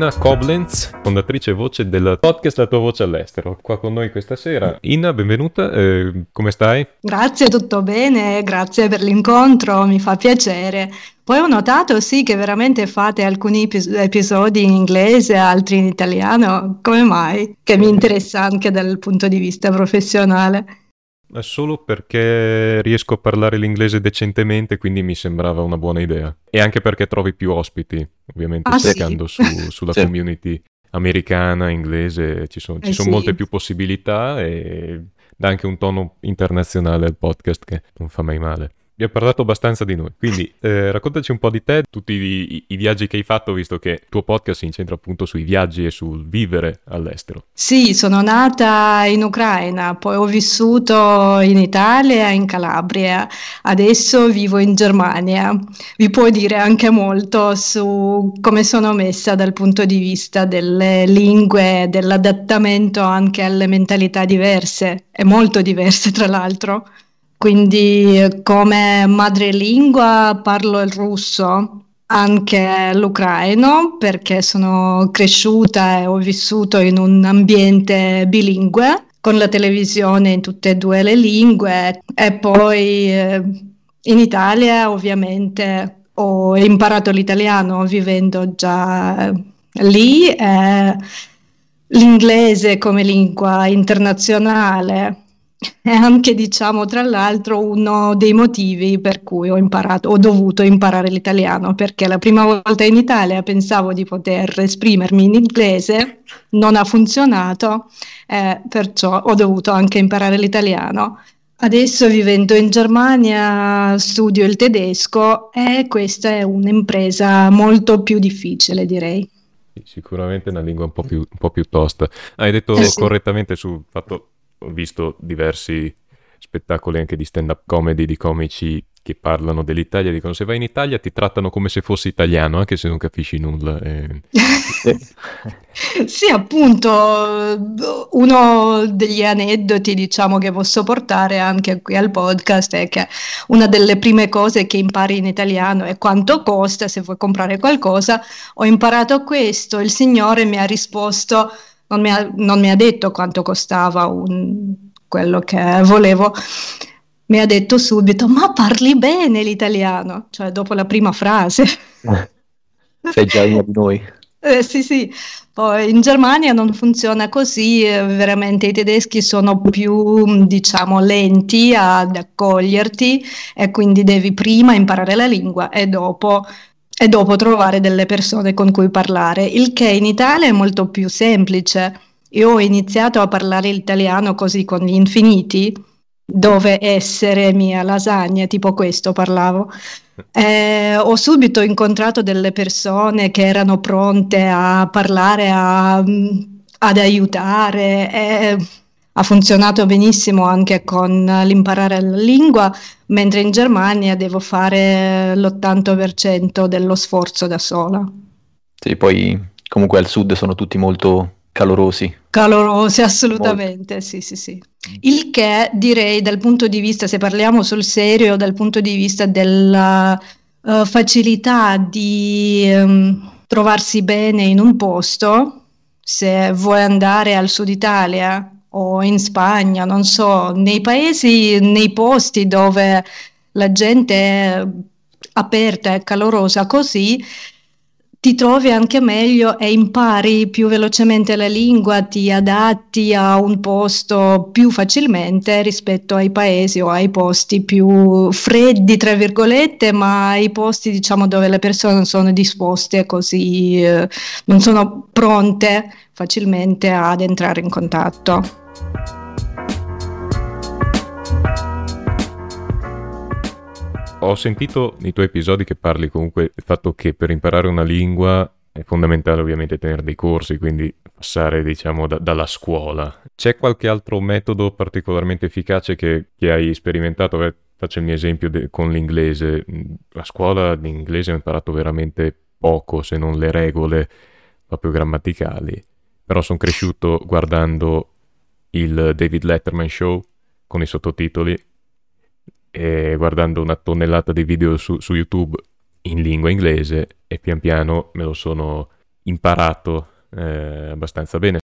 Inna Koblenz, fondatrice e voce del podcast La tua voce all'estero, qua con noi questa sera. Inna, benvenuta, eh, come stai? Grazie, tutto bene, grazie per l'incontro, mi fa piacere. Poi ho notato sì che veramente fate alcuni episodi in inglese, altri in italiano, come mai? Che mi interessa anche dal punto di vista professionale. Solo perché riesco a parlare l'inglese decentemente, quindi mi sembrava una buona idea. E anche perché trovi più ospiti, ovviamente, ah, cercando sì? su, sulla sì. community americana, inglese, ci sono, ci eh, sono sì. molte più possibilità e dà anche un tono internazionale al podcast che non fa mai male. Vi ho parlato abbastanza di noi, quindi eh, raccontaci un po' di te, tutti i, i, viaggi che hai fatto, visto che il tuo podcast si incentra appunto sui viaggi e sul vivere all'estero. Sì, sono nata in Ucraina, poi ho vissuto in Italia in Calabria, adesso vivo in Germania. Vi può dire anche molto su come sono messa dal punto di vista delle lingue, dell'adattamento anche alle mentalità diverse, e molto diverse tra l'altro. Quindi come madrelingua parlo il russo, anche l'ucraino perché sono cresciuta e ho vissuto in un ambiente bilingue con la televisione in tutte e due le lingue. E poi eh, in Italia ovviamente ho imparato l'italiano vivendo già lì, eh, l'inglese come lingua internazionale è anche, diciamo, tra l'altro uno dei motivi per cui ho imparato, ho dovuto imparare l'italiano, perché la prima volta in Italia pensavo di poter esprimermi in inglese, non ha funzionato, eh, perciò ho dovuto anche imparare l'italiano. Adesso vivendo in Germania studio il tedesco e questa è un'impresa molto più difficile, direi. Sicuramente è una lingua un po' più, un po più tosta. Hai detto eh sì. correttamente sul fatto visto diversi spettacoli anche di stand-up comedy di comici che parlano dell'Italia, dicono se vai in Italia ti trattano come se fossi italiano, anche se non capisci nulla. Eh. sì, appunto, uno degli aneddoti, diciamo, che posso portare anche qui al podcast è che una delle prime cose che impari in italiano è quanto costa, se vuoi comprare qualcosa. Ho imparato questo, il signore mi ha risposto non mi ha, non mi ha detto quanto costava un, quello che volevo, mi ha detto subito, ma parli bene l'italiano, cioè dopo la prima frase. Sei già uno di noi. Eh, sì, sì. Poi in Germania non funziona così, eh, veramente i tedeschi sono più, diciamo, lenti ad accoglierti e quindi devi prima imparare la lingua e dopo e dopo trovare delle persone con cui parlare, il che in Italia è molto più semplice. Io ho iniziato a parlare l'italiano così con gli infiniti, dove essere mia lasagna, tipo questo parlavo. Eh, ho subito incontrato delle persone che erano pronte a parlare, a, ad aiutare. Eh, ha funzionato benissimo anche con l'imparare la lingua, mentre in Germania devo fare l'80% dello sforzo da sola. Sì, poi comunque al sud sono tutti molto calorosi. Calorosi, assolutamente, molto. sì, sì, sì. Il che direi dal punto di vista, se parliamo sul serio, dal punto di vista della uh, facilità di um, trovarsi bene in un posto, se vuoi andare al sud Italia o in Spagna, non so, nei paesi, nei posti dove la gente è aperta e calorosa così, ti trovi anche meglio e impari più velocemente la lingua, ti adatti a un posto più facilmente rispetto ai paesi o ai posti più freddi, tra virgolette, ma ai posti diciamo dove le persone non sono disposte così, eh, non sono pronte facilmente ad entrare in contatto. Ho sentito nei tuoi episodi che parli comunque del fatto che per imparare una lingua è fondamentale ovviamente tenere dei corsi, quindi passare diciamo da, dalla scuola. C'è qualche altro metodo particolarmente efficace che, che hai sperimentato? Beh, faccio il mio esempio de- con l'inglese. La scuola di inglese ho imparato veramente poco, se non le regole proprio grammaticali, però sono cresciuto guardando il David Letterman Show con i sottotitoli e guardando una tonnellata di video su, su YouTube in lingua inglese e pian piano me lo sono imparato eh, abbastanza bene.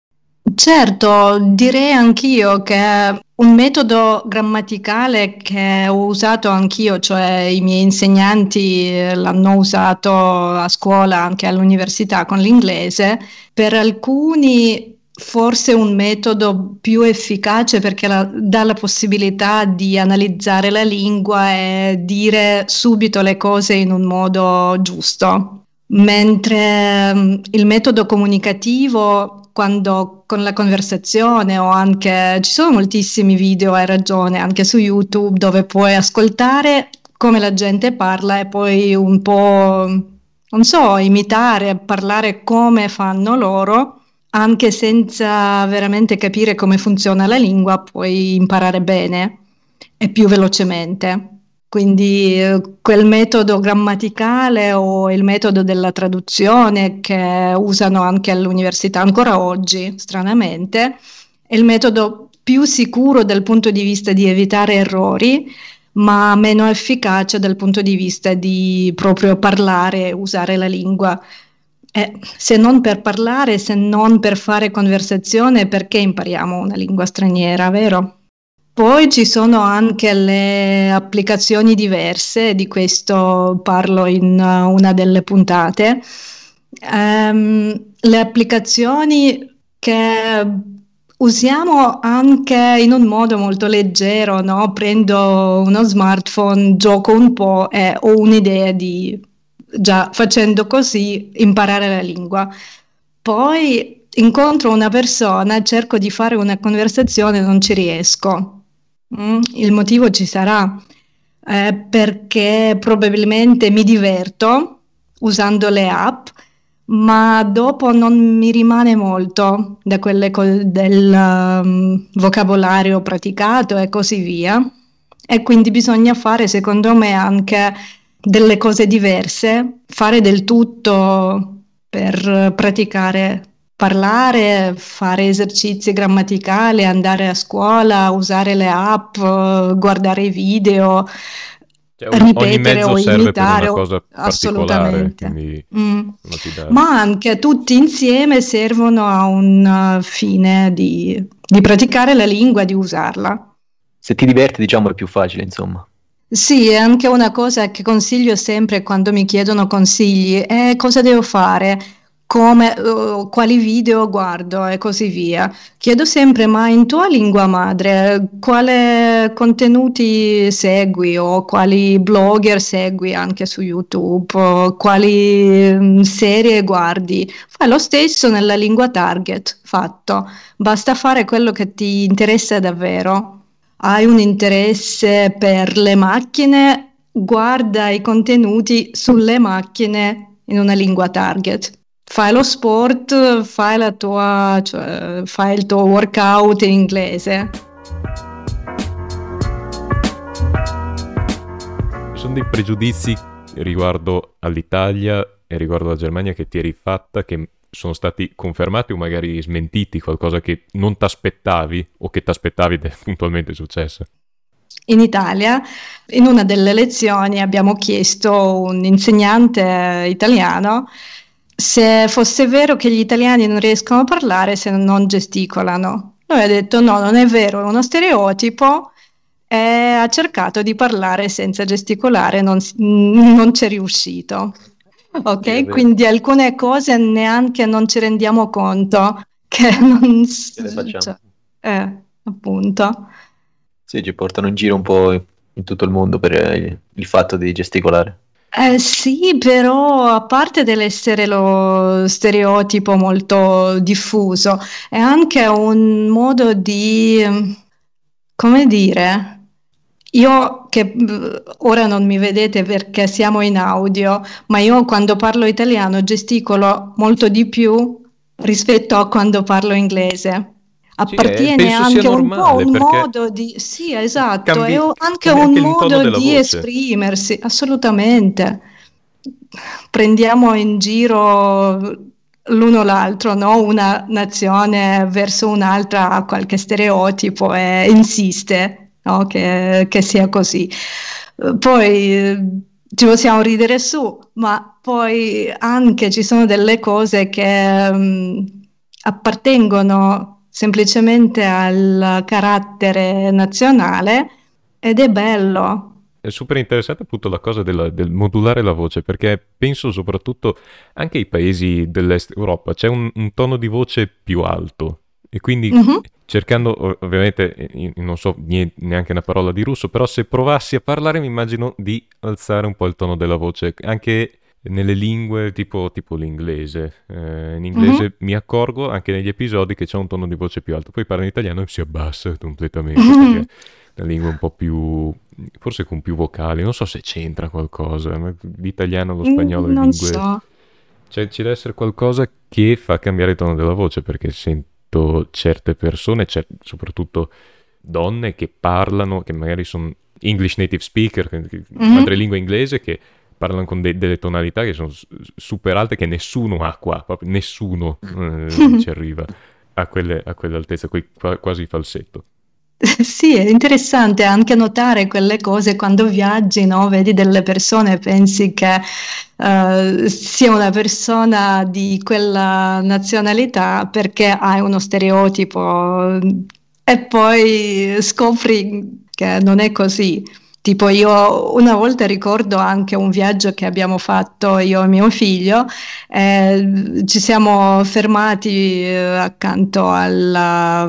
Certo, direi anch'io che un metodo grammaticale che ho usato anch'io, cioè i miei insegnanti l'hanno usato a scuola, anche all'università con l'inglese, per alcuni forse un metodo più efficace perché la, dà la possibilità di analizzare la lingua e dire subito le cose in un modo giusto. Mentre um, il metodo comunicativo, quando con la conversazione o anche ci sono moltissimi video, hai ragione, anche su YouTube dove puoi ascoltare come la gente parla e poi un po', non so, imitare, parlare come fanno loro anche senza veramente capire come funziona la lingua, puoi imparare bene e più velocemente. Quindi eh, quel metodo grammaticale o il metodo della traduzione che usano anche all'università ancora oggi, stranamente, è il metodo più sicuro dal punto di vista di evitare errori, ma meno efficace dal punto di vista di proprio parlare e usare la lingua. Eh, se non per parlare, se non per fare conversazione, perché impariamo una lingua straniera, vero? Poi ci sono anche le applicazioni diverse, di questo parlo in una delle puntate. Um, le applicazioni che usiamo anche in un modo molto leggero, no? prendo uno smartphone, gioco un po' e ho un'idea di già facendo così imparare la lingua. Poi incontro una persona, cerco di fare una conversazione, non ci riesco. Mm? Il motivo ci sarà eh, perché probabilmente mi diverto usando le app, ma dopo non mi rimane molto da quelle co- del um, vocabolario praticato e così via. E quindi bisogna fare, secondo me, anche delle cose diverse, fare del tutto per praticare parlare, fare esercizi grammaticali, andare a scuola, usare le app, guardare i video, cioè, ripetere o imitare. assolutamente. Mm. Ma anche tutti insieme servono a un fine di, di praticare la lingua, di usarla. Se ti diverti, diciamo, è più facile, insomma. Sì, è anche una cosa che consiglio sempre quando mi chiedono consigli, è cosa devo fare, come, uh, quali video guardo e così via. Chiedo sempre, ma in tua lingua madre, quali contenuti segui o quali blogger segui anche su YouTube, quali um, serie guardi? Fai lo stesso nella lingua target, fatto. Basta fare quello che ti interessa davvero hai un interesse per le macchine, guarda i contenuti sulle macchine in una lingua target. Fai lo sport, fai, tua, cioè, fai il tuo workout in inglese. Ci sono dei pregiudizi riguardo all'Italia e riguardo alla Germania che ti eri fatta che sono stati confermati o magari smentiti, qualcosa che non ti aspettavi o che ti aspettavi ed è puntualmente successo? In Italia, in una delle lezioni, abbiamo chiesto a un insegnante italiano se fosse vero che gli italiani non riescono a parlare se non gesticolano. Lui ha detto no, non è vero, è uno stereotipo e ha cercato di parlare senza gesticolare, non, non c'è riuscito. Ok, quindi alcune cose neanche non ci rendiamo conto che non ce facciamo. Cioè, eh, appunto. Sì, ci portano in giro un po' in tutto il mondo per il, il fatto di gesticolare. Eh, sì, però a parte dell'essere lo stereotipo molto diffuso, è anche un modo di, come dire, io che ora non mi vedete perché siamo in audio, ma io quando parlo italiano gesticolo molto di più rispetto a quando parlo inglese. Appartiene sì, anche un po' un modo di... Sì, esatto, cambi, è anche un modo di esprimersi, assolutamente. Prendiamo in giro l'uno l'altro, no? una nazione verso un'altra ha qualche stereotipo e insiste no? che, che, sia così. Poi ci possiamo ridere su, ma poi anche ci sono delle cose che um, appartengono semplicemente al carattere nazionale ed è bello. È super interessante appunto la cosa della, del modulare la voce, perché penso soprattutto anche ai paesi dell'est Europa c'è un, un tono di voce più alto e quindi mm-hmm. Cercando, ovviamente, non so neanche una parola di russo, però se provassi a parlare mi immagino di alzare un po' il tono della voce, anche nelle lingue tipo, tipo l'inglese. Eh, in inglese mm-hmm. mi accorgo anche negli episodi che c'è un tono di voce più alto, poi parlo in italiano e si abbassa completamente, mm-hmm. perché è una lingua un po' più, forse con più vocali, non so se c'entra qualcosa, ma l'italiano, lo spagnolo, mm, le lingue... So. Cioè, ci deve essere qualcosa che fa cambiare il tono della voce, perché sento visto certe persone, cer- soprattutto donne che parlano, che magari sono English native speaker, mm-hmm. madrelingua inglese, che parlano con de- delle tonalità che sono super alte che nessuno ha qua, proprio nessuno eh, ci arriva a quelle, a quell'altezza, qu- quasi falsetto. Sì, è interessante anche notare quelle cose quando viaggi, no? Vedi delle persone, pensi che uh, sia una persona di quella nazionalità perché hai uno stereotipo e poi scopri che non è così. Tipo io una volta ricordo anche un viaggio che abbiamo fatto io e mio figlio, eh, ci siamo fermati eh, accanto alla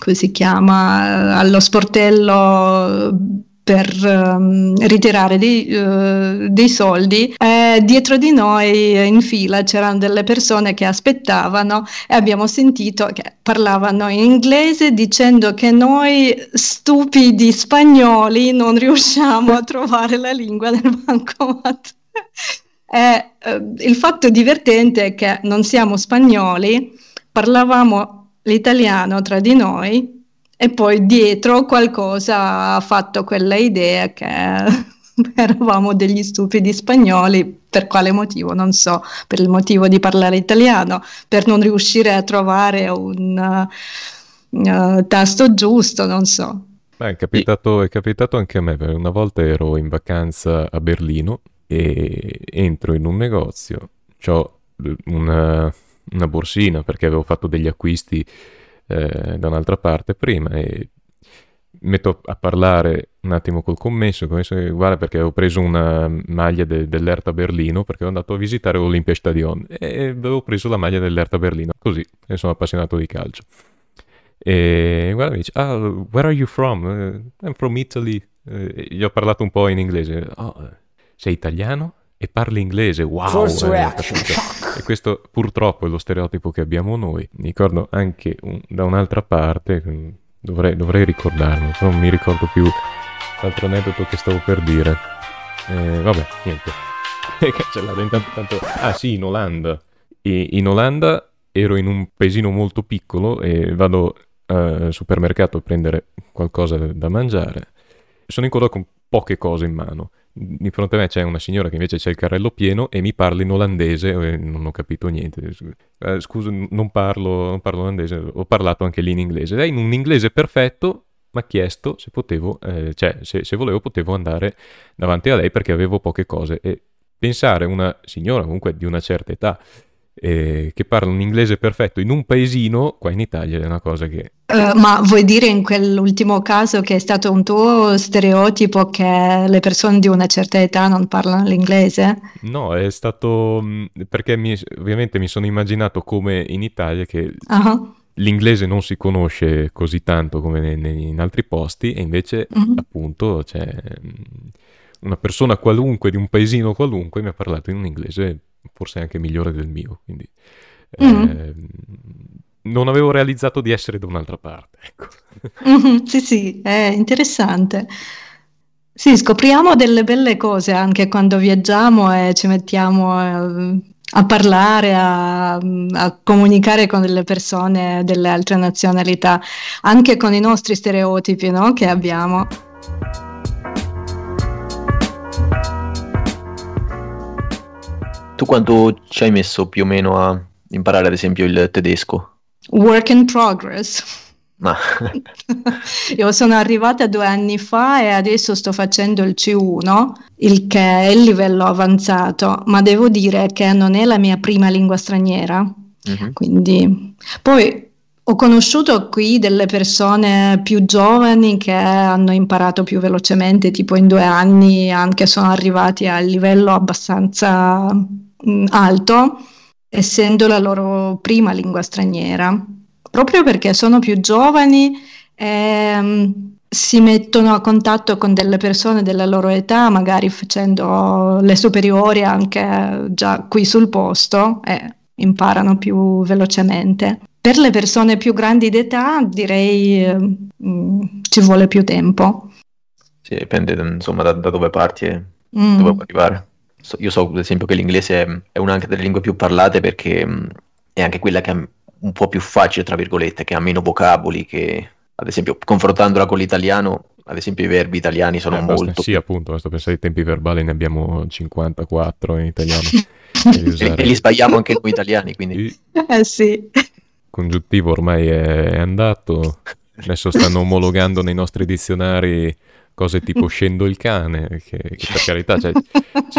come si chiama, allo sportello per um, ritirare dei, uh, dei soldi. E dietro di noi in fila c'erano delle persone che aspettavano e abbiamo sentito che parlavano in inglese dicendo che noi stupidi spagnoli non riusciamo a trovare la lingua del bancomat. e, uh, il fatto divertente è che non siamo spagnoli, parlavamo l'italiano tra di noi e poi dietro qualcosa ha fatto quella idea che eravamo degli stupidi spagnoli, per quale motivo? Non so, per il motivo di parlare italiano, per non riuscire a trovare un uh, tasto giusto, non so. Beh, è, capitato, è capitato anche a me, una volta ero in vacanza a Berlino e entro in un negozio, ho una una borsina perché avevo fatto degli acquisti eh, da un'altra parte prima e metto a parlare un attimo col commesso, commesso guarda perché avevo preso una maglia de- dell'Erta Berlino perché ero andato a visitare l'Olympiastadion e avevo preso la maglia dell'Erta Berlino, così, e sono appassionato di calcio. E guarda, mi dice, ah, where are you from? Uh, I'm from Italy. Uh, gli ho parlato un po' in inglese. Oh, sei italiano? E parli inglese? Wow! Eh, e questo purtroppo è lo stereotipo che abbiamo noi. Mi ricordo anche un, da un'altra parte, dovrei, dovrei ricordarlo, però non mi ricordo più l'altro aneddoto che stavo per dire. Eh, vabbè, niente. Cancellate intanto, tanto... Ah sì, in Olanda. E in Olanda ero in un paesino molto piccolo e vado al supermercato a prendere qualcosa da mangiare. Sono in coda con poche cose in mano di fronte a me c'è una signora che invece c'è il carrello pieno e mi parla in olandese e non ho capito niente. Eh, scusa, non parlo, non parlo olandese, ho parlato anche lì in inglese. Lei in un inglese perfetto mi ha chiesto se potevo, eh, cioè se, se, volevo potevo andare davanti a lei perché avevo poche cose e pensare una signora comunque di una certa età eh, che parla un inglese perfetto in un paesino, qua in Italia è una cosa che... Uh, ma vuoi dire in quell'ultimo caso che è stato un tuo stereotipo che le persone di una certa età non parlano l'inglese? No, è stato mm, perché mi, ovviamente mi sono immaginato come in Italia che... Uh-huh l'inglese non si conosce così tanto come in altri posti e invece uh-huh. appunto c'è mm, una persona qualunque di un paesino qualunque mi ha parlato in un inglese forse anche migliore del mio, quindi mm. eh, non avevo realizzato di essere da un'altra parte. Ecco. Mm-hmm, sì, sì, è interessante. Sì, scopriamo delle belle cose anche quando viaggiamo e ci mettiamo a, eh, a parlare, a, a, comunicare con delle persone delle altre nazionalità, anche con i nostri stereotipi no, che abbiamo. Tu quanto ci hai messo più o meno a imparare ad esempio il tedesco? Work in progress. No. Io sono arrivata due anni fa e adesso sto facendo il C1, il che è il livello avanzato, ma devo dire che non è la mia prima lingua straniera. Mm-hmm. Quindi, poi ho conosciuto qui delle persone più giovani che hanno imparato più velocemente, tipo in due anni anche sono arrivati a livello abbastanza mh, mm, alto, essendo la loro prima lingua straniera proprio perché sono più giovani e um, si mettono a contatto con delle persone della loro età, magari facendo le superiori anche già qui sul posto e imparano più velocemente. Per le persone più grandi d'età direi um, ci vuole più tempo. Sì, dipende insomma da, da dove parti e mm. dove puoi arrivare. So, io so ad esempio che l'inglese è una delle lingue più parlate perché mm, è anche quella che un po' più facile, tra virgolette, che ha meno vocaboli, che ad esempio confrontandola con l'italiano, ad esempio i verbi italiani sono eh, molto... Basta, sì, appunto, basta pensare ai tempi verbali, ne abbiamo 54 in italiano. e, e li sbagliamo anche noi italiani, quindi... Eh sì. Congiuntivo ormai è andato, adesso stanno omologando nei nostri dizionari cose tipo scendo il cane, che, che per carità, cioè,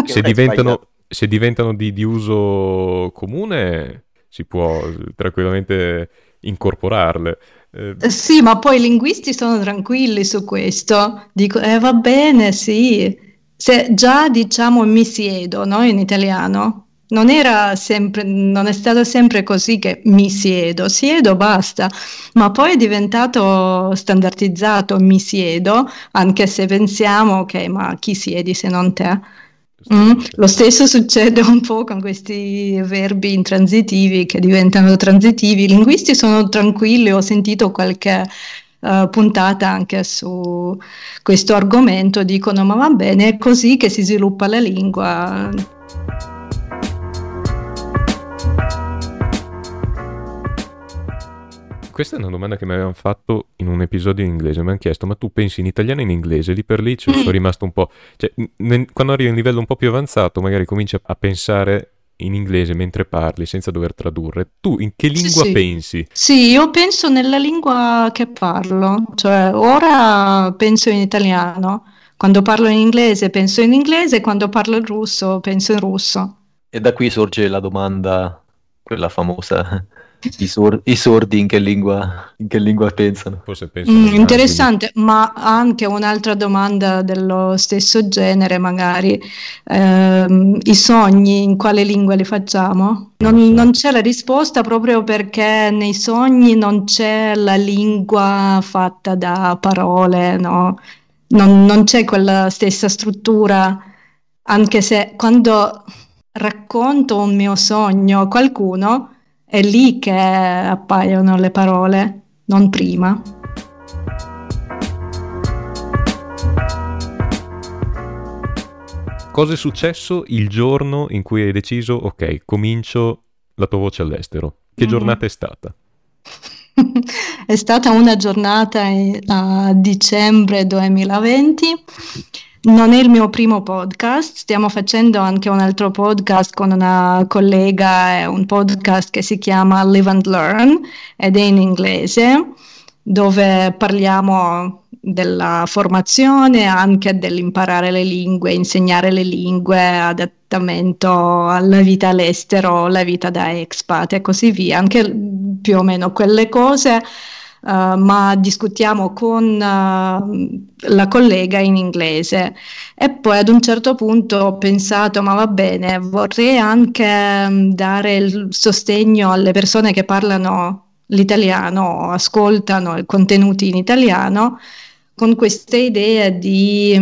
se, diventano, se diventano di, di uso comune si può tranquillamente incorporarle. Eh, sì, ma poi i linguisti sono tranquilli su questo. Dico, eh, va bene, sì. Se già diciamo mi siedo, no, in italiano, non era sempre, non è stato sempre così che mi siedo, siedo, basta, ma poi è diventato standardizzato mi siedo, anche se pensiamo, ok, ma chi siedi se non te? Mm, lo stesso succede un po' con questi verbi intransitivi che diventano transitivi. I linguisti sono tranquilli, ho sentito qualche uh, puntata anche su questo argomento, dicono ma va bene, è così che si sviluppa la lingua. Questa è una domanda che mi avevano fatto in un episodio in inglese. Mi hanno chiesto: Ma tu pensi in italiano o in inglese? Lì per lì ci sono rimasto un po'. Cioè, ne, quando arrivi a un livello un po' più avanzato, magari cominci a, pensare in inglese mentre parli senza dover tradurre. Tu in che lingua sì, pensi? Sì, io penso nella lingua che parlo, cioè ora penso in italiano, quando parlo in inglese penso in inglese, quando parlo in russo penso in russo. E da qui sorge la domanda, quella famosa, i, sor- I, sordi in che lingua, in che lingua pensano? Forse pensano mm, interessante, ma anche un'altra domanda dello stesso genere, magari. Eh, I sogni in quale lingua li facciamo? Non, non, c'è la risposta proprio perché nei sogni non c'è la lingua fatta da parole, no? non, non c'è quella stessa struttura, anche se quando racconto un mio sogno a qualcuno, è lì che appaiono le parole, non prima. Cosa è successo il giorno in cui hai deciso, ok, comincio la tua voce all'estero? Che mm-hmm. giornata è stata? è stata una giornata a dicembre 2020 non è il mio primo podcast, stiamo facendo anche un altro podcast con una collega, un podcast che si chiama Live and Learn ed è in inglese, dove parliamo della formazione, anche dell'imparare le lingue, insegnare le lingue, adattamento alla vita all'estero, la vita da expat e così via, anche più o meno quelle cose Uh, ma discutiamo con uh, la collega in inglese. E poi ad un certo punto ho pensato ma va bene vorrei anche um, dare il sostegno alle persone che parlano l'italiano ascoltano i contenuti in italiano con questa idea di,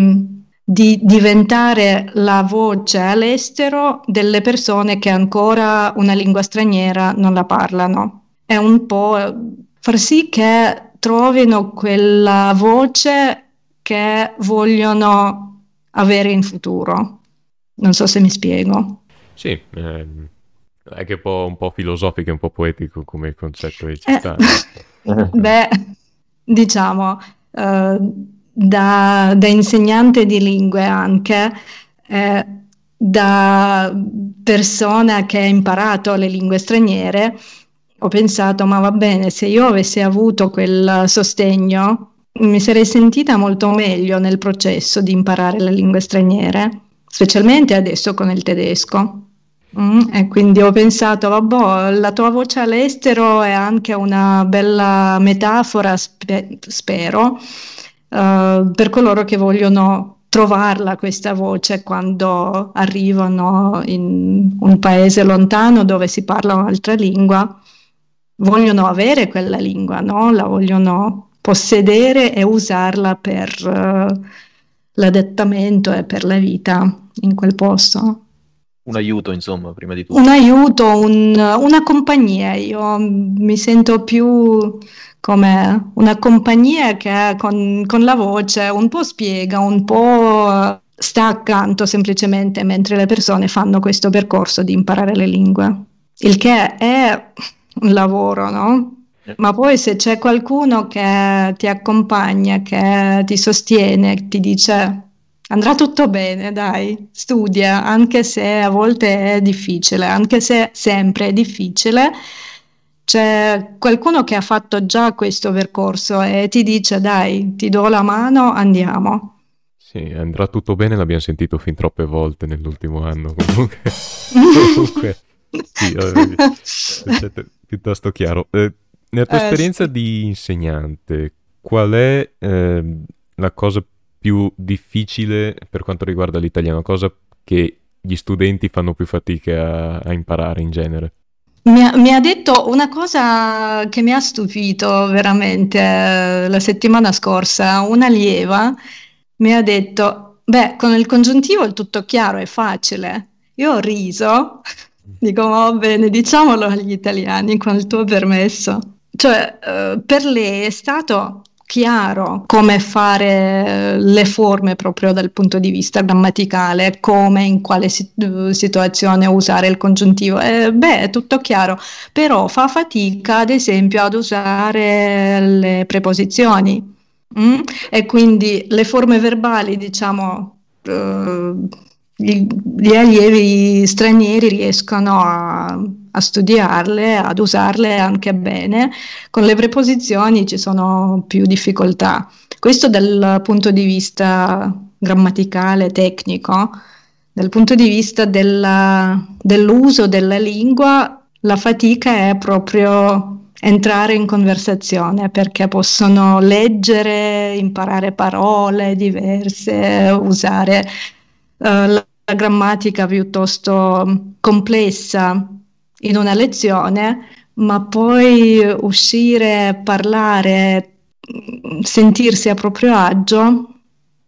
di diventare la voce all'estero delle persone che ancora una lingua straniera non la parlano. È un po' far sì che trovino quella voce che vogliono avere in futuro. Non so se mi spiego. Sì, eh, è che un po', un po' filosofico e un po' poetico come concetto di città. Eh, beh, diciamo, eh, da, da, insegnante di lingue anche, eh, da persona che ha imparato le lingue straniere, ho pensato, ma va bene, se io avessi avuto quel sostegno, mi sarei sentita molto meglio nel processo di imparare le lingue straniere, specialmente adesso con il tedesco. Mm, e quindi ho pensato, vabbè, la tua voce all'estero è anche una bella metafora, spe- spero, uh, per coloro che vogliono trovarla questa voce quando arrivano in un paese lontano dove si parla un'altra lingua, vogliono avere quella lingua, no? la vogliono possedere e usarla per uh, l'adattamento e per la vita in quel posto. Un aiuto, insomma, prima di tutto. Un aiuto, un, una compagnia. Io mi sento più come una compagnia che con, con la voce un po' spiega, un po' sta accanto semplicemente mentre le persone fanno questo percorso di imparare le lingue. Il che è un lavoro, no? Ma poi se c'è qualcuno che ti accompagna, che ti sostiene, ti dice andrà tutto bene, dai, studia, anche se a volte è difficile, anche se sempre è difficile, c'è qualcuno che ha fatto già questo percorso e ti dice dai, ti do la mano, andiamo. Sì, andrà tutto bene, l'abbiamo sentito fin troppe volte nell'ultimo anno comunque. comunque sì, piuttosto chiaro. Eh, nella tua eh, esperienza sì. di insegnante, qual è eh, la cosa più difficile per quanto riguarda l'italiano? Cosa che gli studenti fanno più fatica a, a imparare in genere? Mi ha, mi ha, detto una cosa che mi ha stupito veramente eh, la settimana scorsa, un'allieva mi ha detto, beh, con il congiuntivo è tutto chiaro, è facile. Io ho riso, dico, va bene, diciamolo agli italiani con il tuo permesso. Cioè, eh, per lei è stato chiaro come fare le forme proprio dal punto di vista grammaticale, come in quale situazione usare il congiuntivo. Eh, beh, è tutto chiaro, però fa fatica ad esempio ad usare le preposizioni. Mm? E quindi le forme verbali, diciamo, eh, gli, gli allievi stranieri riescono a a studiarle, ad usarle anche bene. Con le preposizioni ci sono più difficoltà. Questo dal punto di vista grammaticale, tecnico. Dal punto di vista della, dell'uso della lingua, la fatica è proprio entrare in conversazione perché possono leggere, imparare parole diverse, usare uh, grammatica piuttosto complessa in una lezione, ma poi uscire, parlare, sentirsi a proprio agio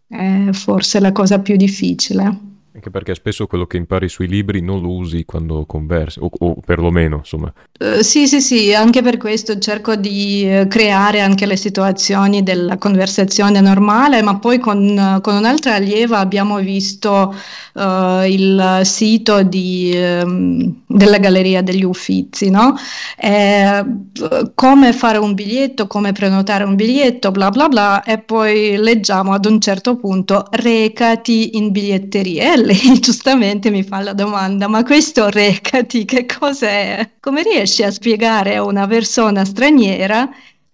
è forse la cosa più difficile. Anche perché spesso quello che impari sui libri non lo usi quando conversi, o, o perlomeno, insomma. Uh, sì, sì, sì, anche per questo cerco di uh, creare anche le situazioni della conversazione normale, ma poi con, con un'altra allieva abbiamo visto il sito di, um, della Galleria degli Uffizi, no? E, come fare un biglietto, come prenotare un biglietto, bla bla bla, e poi leggiamo ad un certo punto recati in biglietteria lei giustamente mi fa la domanda, ma questo recati che cos'è? Come riesci a spiegare a una persona straniera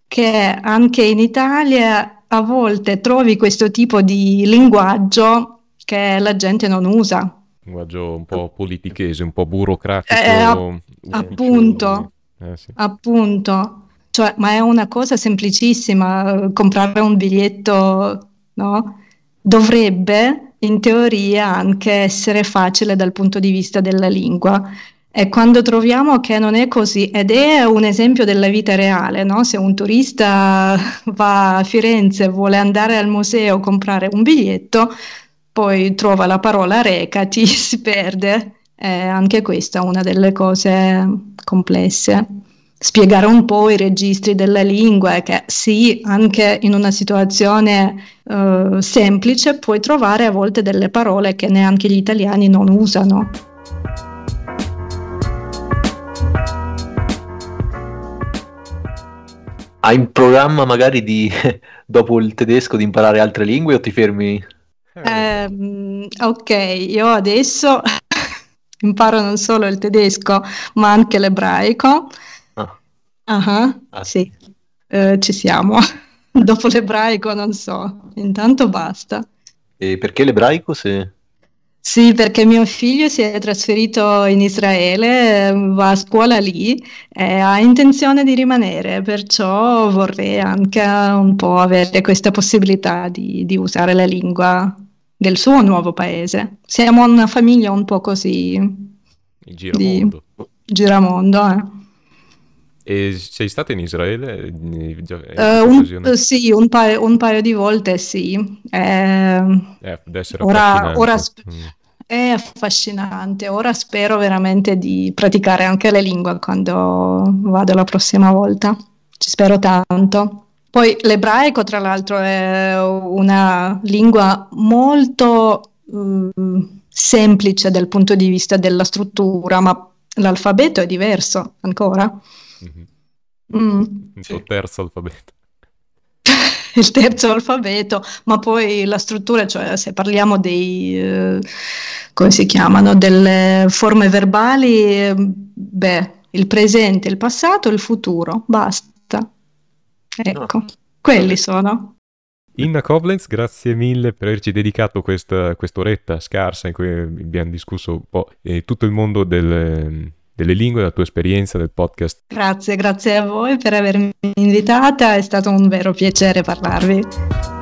che anche in Italia a volte trovi questo tipo di linguaggio che la gente non usa? Linguaggio un po' politichese, un po' burocratico. Eh, app- appunto, eh, sì. appunto. Cioè, ma è una cosa semplicissima, comprare un biglietto, no? Dovrebbe in teoria anche essere facile dal punto di vista della lingua. E quando troviamo che non è così, ed è un esempio della vita reale, no? se un turista va a Firenze e vuole andare al museo comprare un biglietto, poi trova la parola recati, si perde. E anche questa è una delle cose complesse spiegare un po' i registri della lingua che sì, anche in una situazione uh, semplice puoi trovare a volte delle parole che neanche gli italiani non usano. Hai in programma magari di, dopo il tedesco, di imparare altre lingue o ti fermi? Eh, ok, io adesso imparo non solo il tedesco ma anche l'ebraico Uh-huh, ah, sì, uh, ci siamo. Dopo l'ebraico non so, intanto basta. E perché l'ebraico se... Sì, perché mio figlio si è trasferito in Israele, va a scuola lì e ha intenzione di rimanere, perciò vorrei anche un po' avere questa possibilità di, di usare la lingua del suo nuovo paese. Siamo una famiglia un po' così... Il giramondo. Giramondo, eh. E sei stata in Israele? Uh, un, sì, un paio, un paio, di volte sì. Eh, eh, ora, ora sp- mm. È affascinante. Ora spero veramente di praticare anche le lingue quando vado la prossima volta. Ci spero tanto. Poi l'ebraico, tra l'altro, è una lingua molto um, semplice dal punto di vista della struttura, ma l'alfabeto è diverso ancora. Mm-hmm. Mm. Il terzo alfabeto il terzo alfabeto, ma poi la struttura, cioè se parliamo dei, eh, come si chiamano, delle forme verbali, beh, il presente, il passato, il futuro, basta. Ecco, no. quelli sono. Inna Koblenz, grazie mille per averci dedicato questa quest'oretta scarsa in cui abbiamo discusso un po' eh, tutto il mondo del, delle lingue, della tua esperienza del podcast. Grazie, grazie a voi per avermi invitata, è stato un vero piacere parlarvi.